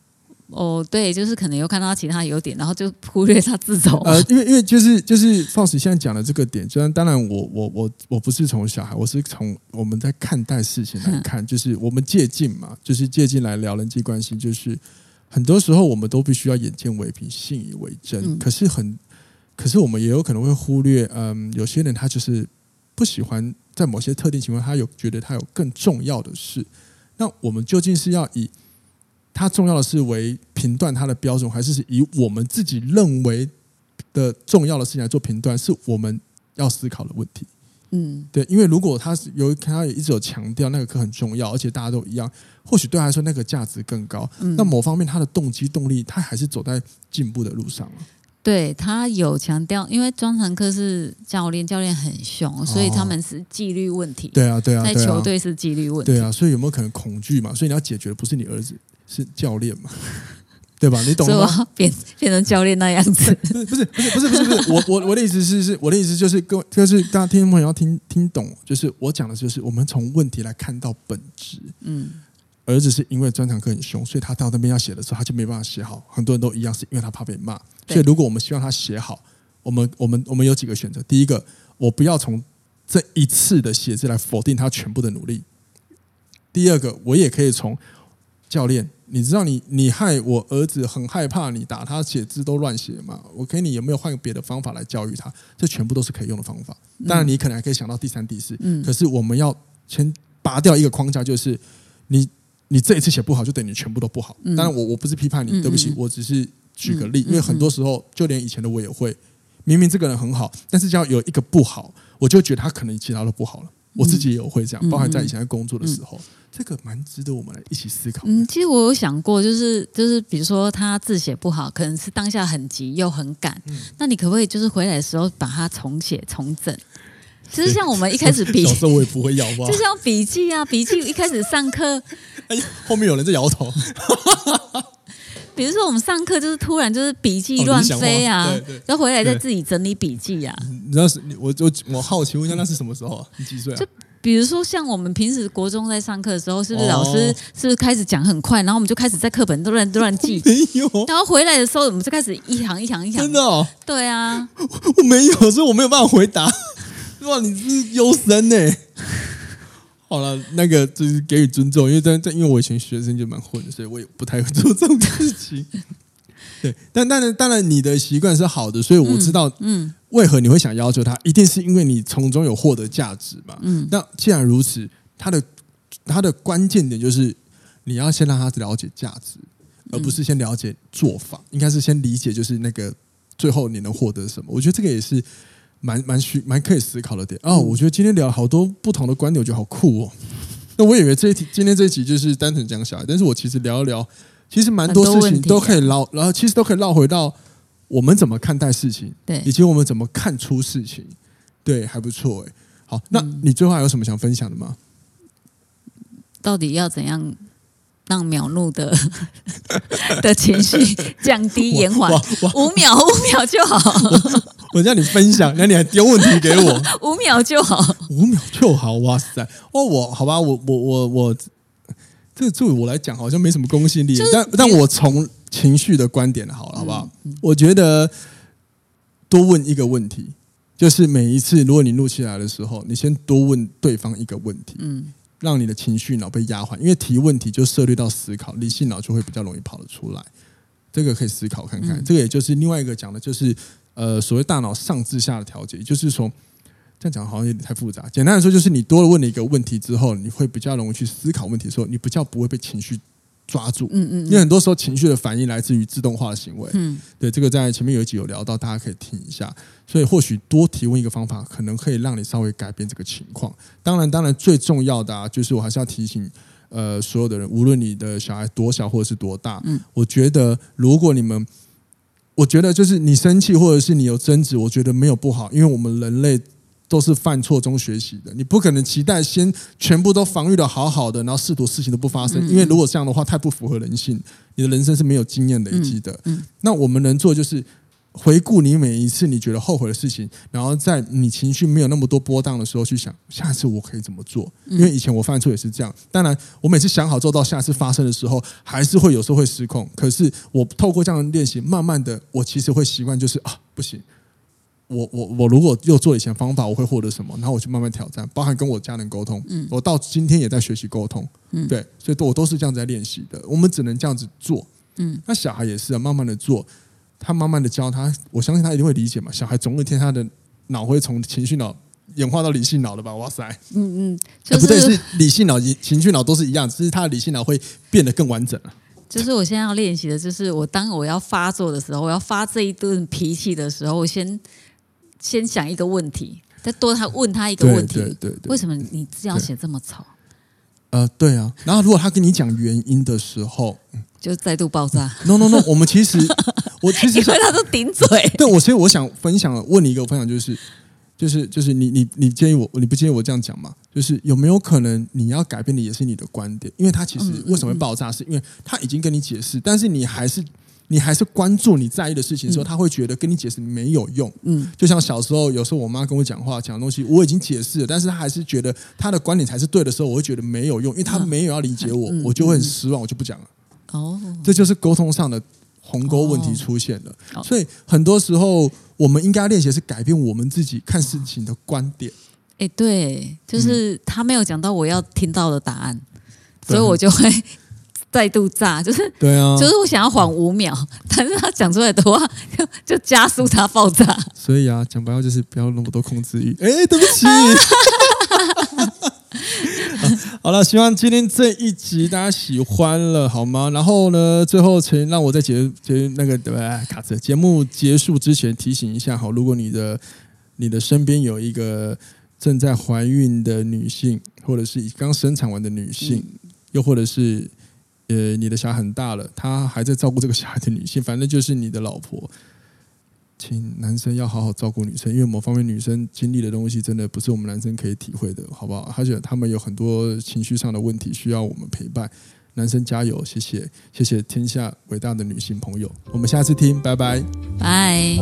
哦，对，就是可能有看到他其他优点，然后就忽略他自丑。呃，(laughs) 因为因为就是就是 Fox 现在讲的这个点，虽然当然我我我我不是从小孩，我是从我们在看待事情来 (laughs) 看，就是我们借镜嘛，就是借镜来聊人际关系，就是很多时候我们都必须要眼见为凭，信以为真。可是很，可是我们也有可能会忽略，嗯，有些人他就是不喜欢在某些特定情况，他有觉得他有更重要的事。那我们究竟是要以？它重要的是为评断它的标准，还是以我们自己认为的重要的事情来做评断？是我们要思考的问题。嗯，对，因为如果他是有他也一直有强调那个课很重要，而且大家都一样，或许对他来说那个价值更高。嗯，那某方面他的动机动力，他还是走在进步的路上了。对，他有强调，因为专长课是教练，教练很凶，所以他们是纪律问题。对啊，对啊，在球队是纪律问题。对啊，所以有没有可能恐惧嘛？所以你要解决的不是你儿子，是教练嘛？(laughs) 对吧？你懂吗？所以变变成教练那样子？(laughs) 不是不是不是不是不是我我我的意思是是我的意思就是各位就是大家听众朋友要听听懂，就是我讲的就是我们从问题来看到本质。嗯。儿子是因为专场课很凶，所以他到那边要写的时候，他就没办法写好。很多人都一样，是因为他怕被骂。所以，如果我们希望他写好，我们我们我们有几个选择。第一个，我不要从这一次的写字来否定他全部的努力。第二个，我也可以从教练，你知道你你害我儿子很害怕你打他写字都乱写嘛？我给你有没有换个别的方法来教育他？这全部都是可以用的方法。当然，你可能还可以想到第三、第四。嗯。可是我们要先拔掉一个框架，就是你。你这一次写不好，就等于全部都不好。当然，我我不是批判你，对不起，我只是举个例。因为很多时候，就连以前的我也会，明明这个人很好，但是只要有一个不好，我就觉得他可能其他都不好了。我自己也有会这样，包含在以前在工作的时候，这个蛮值得我们来一起思考。嗯，其实我有想过，就是就是，比如说他字写不好，可能是当下很急又很赶，那你可不可以就是回来的时候把它重写重整？其实像我们一开始笔，(laughs) 小时候我也不会咬吧，就像笔记啊，笔记一开始上课，(laughs) 哎呀，后面有人在摇头。(laughs) 比如说我们上课就是突然就是笔记乱飞啊，然后回来再自己整理笔记啊。你知道是，我我我好奇问一下，那是什么时候啊？你几岁啊？就比如说像我们平时国中在上课的时候，是不是老师是不是开始讲很快，然后我们就开始在课本都乱乱记？没有。然后回来的时候，我们就开始一行一行一行。真的哦？对啊。我没有，所以我没有办法回答。哇，你是优生呢？(laughs) 好了，那个就是给予尊重，因为在在，因为我以前学生就蛮混的，所以我也不太会做这种事情。(laughs) 对，但当然，当然你的习惯是好的，所以我知道，嗯，为何你会想要求他，一定是因为你从中有获得价值嘛。嗯，那既然如此，他的他的关键点就是你要先让他了解价值，而不是先了解做法，应该是先理解，就是那个最后你能获得什么。我觉得这个也是。蛮蛮需蛮可以思考的点哦，我觉得今天聊了好多不同的观点，我觉得好酷哦。那我以为这一题今天这一集就是单纯讲小孩，但是我其实聊一聊，其实蛮多事情都可以绕，然后其实都可以绕回到我们怎么看待事情，对，以及我们怎么看出事情，对，还不错哎。好，那你最后还有什么想分享的吗？到底要怎样让秒怒的 (laughs) 的情绪降低 (laughs) 延缓？五秒，五秒就好。(laughs) 我叫你分享，那你还丢问题给我？(laughs) 五秒就好，五秒就好，哇塞！哦，我好吧，我我我我，这个作为我来讲好像没什么公信力，但但我从情绪的观点好了，好不好？我觉得多问一个问题，就是每一次如果你怒起来的时候，你先多问对方一个问题，嗯，让你的情绪脑被压缓，因为提问题就涉猎到思考，理性脑就会比较容易跑得出来。这个可以思考看看，这个也就是另外一个讲的，就是。呃，所谓大脑上至下的调节，就是说，这样讲好像有点太复杂。简单来说，就是你多了问了一个问题之后，你会比较容易去思考问题的时候，你比较不会被情绪抓住。嗯嗯。因为很多时候情绪的反应来自于自动化的行为。嗯。对，这个在前面有一集有聊到，大家可以听一下。所以或许多提问一个方法，可能可以让你稍微改变这个情况。当然，当然最重要的啊，就是我还是要提醒呃所有的人，无论你的小孩多小或者是多大，嗯，我觉得如果你们。我觉得就是你生气或者是你有争执，我觉得没有不好，因为我们人类都是犯错中学习的。你不可能期待先全部都防御的好好的，然后试图事情都不发生，因为如果这样的话太不符合人性，你的人生是没有经验累积的。那我们能做就是。回顾你每一次你觉得后悔的事情，然后在你情绪没有那么多波荡的时候去想，下次我可以怎么做？因为以前我犯错也是这样。当然，我每次想好做到下次发生的时候，还是会有时候会失控。可是我透过这样的练习，慢慢的，我其实会习惯，就是啊，不行，我我我如果又做以前方法，我会获得什么？然后我去慢慢挑战，包含跟我家人沟通。嗯，我到今天也在学习沟通。嗯，对，所以我都是这样子在练习的。我们只能这样子做。嗯，那小孩也是啊，慢慢的做。他慢慢的教他，我相信他一定会理解嘛。小孩总有一天他的脑会从情绪脑演化到理性脑的吧？哇塞，嗯嗯，就是、不对，是理性脑、情绪脑都是一样，只是他的理性脑会变得更完整了。就是我现在要练习的，就是我当我要发作的时候，我要发这一顿脾气的时候，我先先想一个问题，再多他问他一个问题，对对对，为什么你字要写这么丑？呃，对啊。然后如果他跟你讲原因的时候，就再度爆炸。No No No，我们其实我其实 (laughs) 因为他都顶嘴。(laughs) 对，我所以我想分享问你一个分享，就是就是就是你你你建议我，你不建议我这样讲吗？就是有没有可能你要改变的也是你的观点？因为他其实为什么会爆炸，是因为他已经跟你解释，但是你还是你还是关注你在意的事情的时候，他会觉得跟你解释没有用。嗯，就像小时候有时候我妈跟我讲话讲的东西，我已经解释了，但是他还是觉得他的观点才是对的时候，我会觉得没有用，因为他没有要理解我，我就会很失望，我就不讲了。哦，这就是沟通上的鸿沟问题出现了。所以很多时候我们应该练习是改变我们自己看事情的观点。哎，对，就是他没有讲到我要听到的答案，嗯、所以我就会再度炸，就是对啊，就是我想要缓五秒，(laughs) 但是他讲出来的话就 (laughs) 就加速他爆炸。所以啊，讲白话就是不要那么多控制欲。哎，对不起。(laughs) 好了，希望今天这一集大家喜欢了，好吗？然后呢，最后请让我在节节那个对吧？卡子节目结束之前提醒一下，好，如果你的你的身边有一个。正在怀孕的女性，或者是刚生产完的女性，又或者是呃你的小孩很大了，她还在照顾这个小孩的女性，反正就是你的老婆，请男生要好好照顾女生因为某方面女生经历的东西真的不是我们男生可以体会的好不好？而且他们有很多情绪上的问题需要我们陪伴男生加油谢谢谢谢天下伟大的女性朋友。我们下次听拜拜。拜。